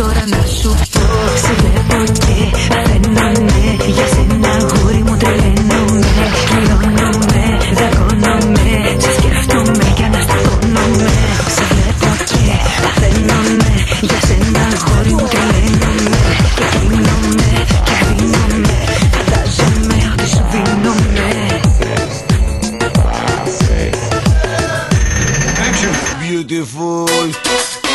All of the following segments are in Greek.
και τώρα να σου πω. Σε βλέπω και φαίνομαι. Για σένα γούρι μου τρελαίνομαι. Κλειώνομαι, δακώνομαι Σε σκέφτομαι και αναστατώνομαι Σε βλέπω και φαίνομαι Για σένα γούρι μου τρελαίνομαι. Και κλείνομαι και αφήνομαι. Φαντάζομαι ότι σου δίνομαι. Beautiful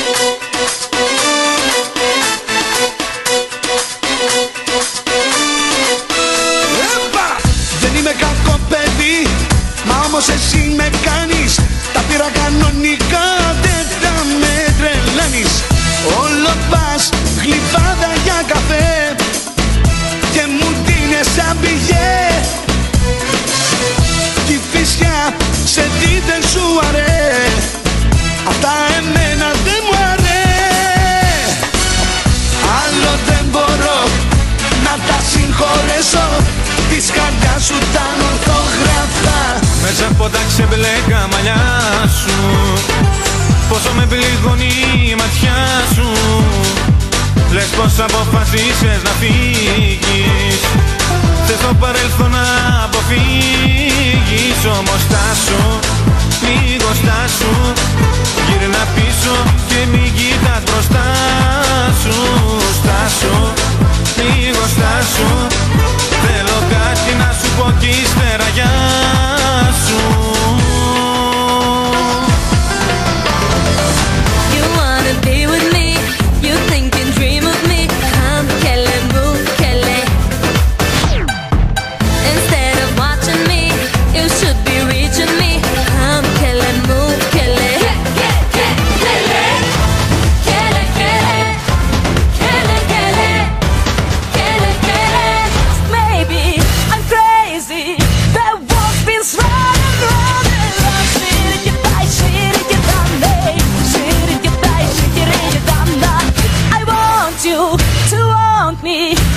Μα όμως εσύ με κάνεις. Τα πήρα κανονικά Δεν τα με τρελαίνεις Όλο πας γλυφάδα για καφέ. Και μου δίνες σαν πηγέ. Τη φυσιά σε τι δεν σου αρέ. Αυτά Πόσο με πληγώνει η ματιά σου. Λες πως αποφασίσες να φύγεις. Θες το παρελθόν να αποφύγεις Όμως στάσου, λίγο στάσου to want me.